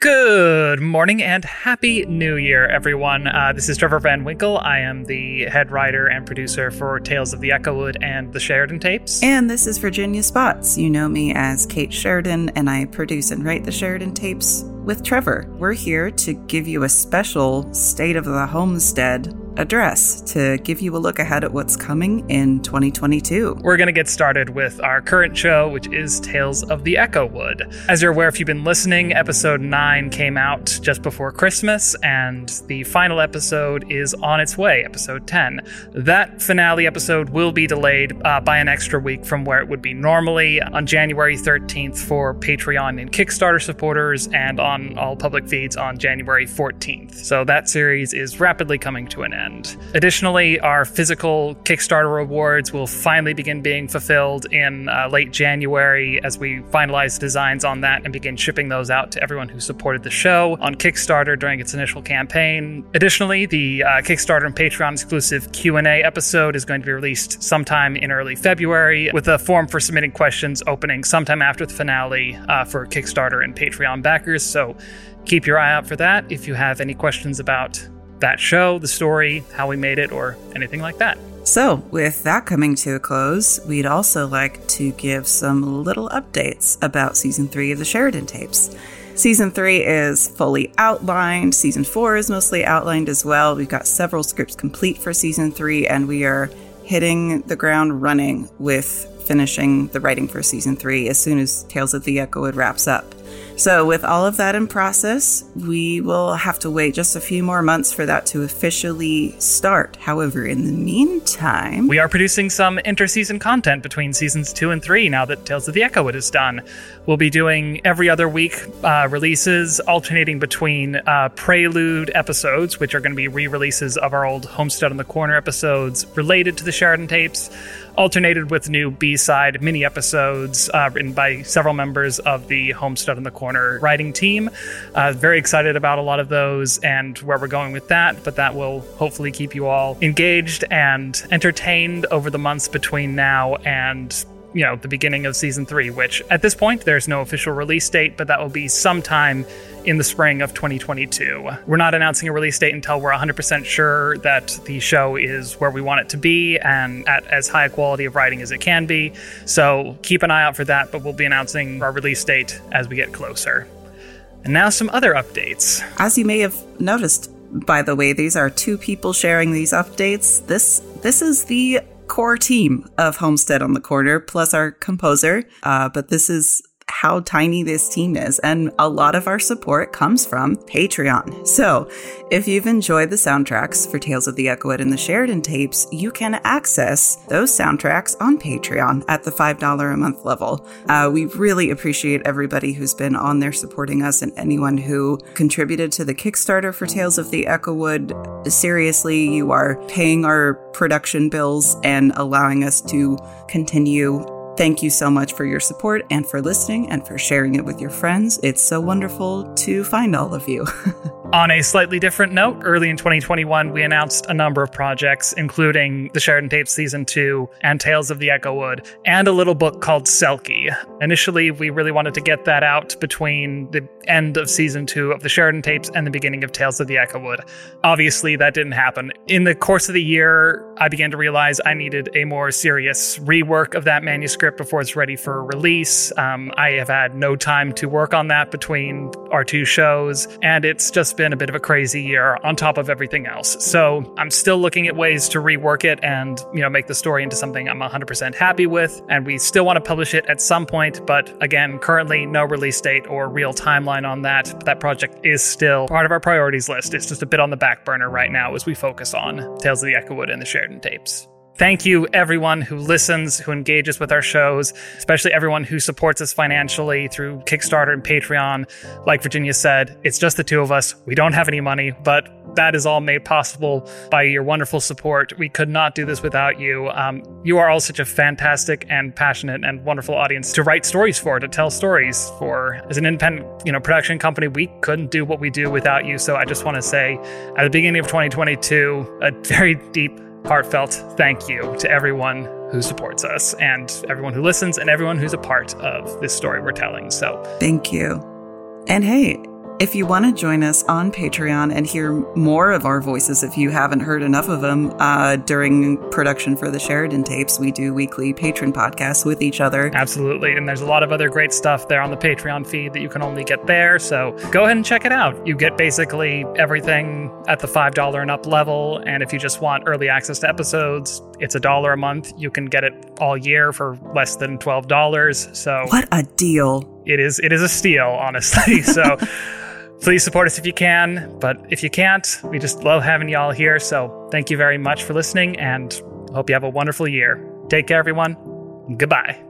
Good morning and happy new year, everyone. Uh, this is Trevor Van Winkle. I am the head writer and producer for Tales of the Echowood and the Sheridan tapes. And this is Virginia Spots. You know me as Kate Sheridan, and I produce and write the Sheridan tapes with Trevor. We're here to give you a special State of the Homestead address to give you a look ahead at what's coming in 2022. We're going to get started with our current show, which is Tales of the Echo Wood. As you're aware, if you've been listening, episode 9 came out just before Christmas, and the final episode is on its way, episode 10. That finale episode will be delayed uh, by an extra week from where it would be normally on January 13th for Patreon and Kickstarter supporters, and on all public feeds on January 14th. So that series is rapidly coming to an end end. Additionally, our physical Kickstarter rewards will finally begin being fulfilled in uh, late January as we finalize designs on that and begin shipping those out to everyone who supported the show on Kickstarter during its initial campaign. Additionally, the uh, Kickstarter and Patreon exclusive Q&A episode is going to be released sometime in early February with a form for submitting questions opening sometime after the finale uh, for Kickstarter and Patreon backers. So keep your eye out for that if you have any questions about that show, the story, how we made it, or anything like that. So, with that coming to a close, we'd also like to give some little updates about season three of the Sheridan tapes. Season three is fully outlined. Season four is mostly outlined as well. We've got several scripts complete for season three, and we are hitting the ground running with finishing the writing for season three as soon as Tales of the Echo Echowood wraps up. So, with all of that in process, we will have to wait just a few more months for that to officially start. However, in the meantime, we are producing some interseason content between seasons two and three now that Tales of the Echowood is done. We'll be doing every other week uh, releases, alternating between uh, prelude episodes, which are going to be re releases of our old Homestead on the Corner episodes related to the Sheridan tapes alternated with new B-side mini episodes uh, written by several members of the Homestead in the Corner writing team. Uh, very excited about a lot of those and where we're going with that, but that will hopefully keep you all engaged and entertained over the months between now and you know the beginning of season three which at this point there's no official release date but that will be sometime in the spring of 2022. We're not announcing a release date until we're 100% sure that the show is where we want it to be and at as high a quality of writing as it can be. So keep an eye out for that, but we'll be announcing our release date as we get closer. And now some other updates. As you may have noticed, by the way, these are two people sharing these updates. This this is the core team of Homestead on the Corner, plus our composer. Uh, but this is how tiny this team is, and a lot of our support comes from Patreon. So, if you've enjoyed the soundtracks for Tales of the Echowood and the Sheridan tapes, you can access those soundtracks on Patreon at the $5 a month level. Uh, we really appreciate everybody who's been on there supporting us and anyone who contributed to the Kickstarter for Tales of the Echowood. Seriously, you are paying our production bills and allowing us to continue Thank you so much for your support and for listening and for sharing it with your friends. It's so wonderful to find all of you. On a slightly different note, early in 2021, we announced a number of projects, including the Sheridan Tapes Season 2 and Tales of the Echo Wood, and a little book called Selkie. Initially, we really wanted to get that out between the end of Season 2 of the Sheridan Tapes and the beginning of Tales of the Echo Wood. Obviously, that didn't happen. In the course of the year, I began to realize I needed a more serious rework of that manuscript before it's ready for release. Um, I have had no time to work on that between our two shows, and it's just been a bit of a crazy year on top of everything else. So I'm still looking at ways to rework it and, you know, make the story into something I'm 100% happy with. And we still want to publish it at some point, but again, currently no release date or real timeline on that. But That project is still part of our priorities list. It's just a bit on the back burner right now as we focus on Tales of the Echowood and the Sheridan tapes. Thank you, everyone who listens, who engages with our shows, especially everyone who supports us financially through Kickstarter and Patreon. Like Virginia said, it's just the two of us. We don't have any money, but that is all made possible by your wonderful support. We could not do this without you. Um, you are all such a fantastic and passionate and wonderful audience to write stories for, to tell stories for. As an independent, you know, production company, we couldn't do what we do without you. So I just want to say, at the beginning of 2022, a very deep heartfelt thank you to everyone who supports us and everyone who listens and everyone who's a part of this story we're telling. So, thank you. And hey, If you want to join us on Patreon and hear more of our voices, if you haven't heard enough of them uh, during production for the Sheridan tapes, we do weekly patron podcasts with each other. Absolutely. And there's a lot of other great stuff there on the Patreon feed that you can only get there. So go ahead and check it out. You get basically everything at the $5 and up level. And if you just want early access to episodes, it's a dollar a month. You can get it all year for less than $12. So What a deal! it is it is a steal, honestly. So please support us if you can. But if you can't, we just love having y'all here. So thank you very much for listening and hope you have a wonderful year. Take care, everyone. Goodbye.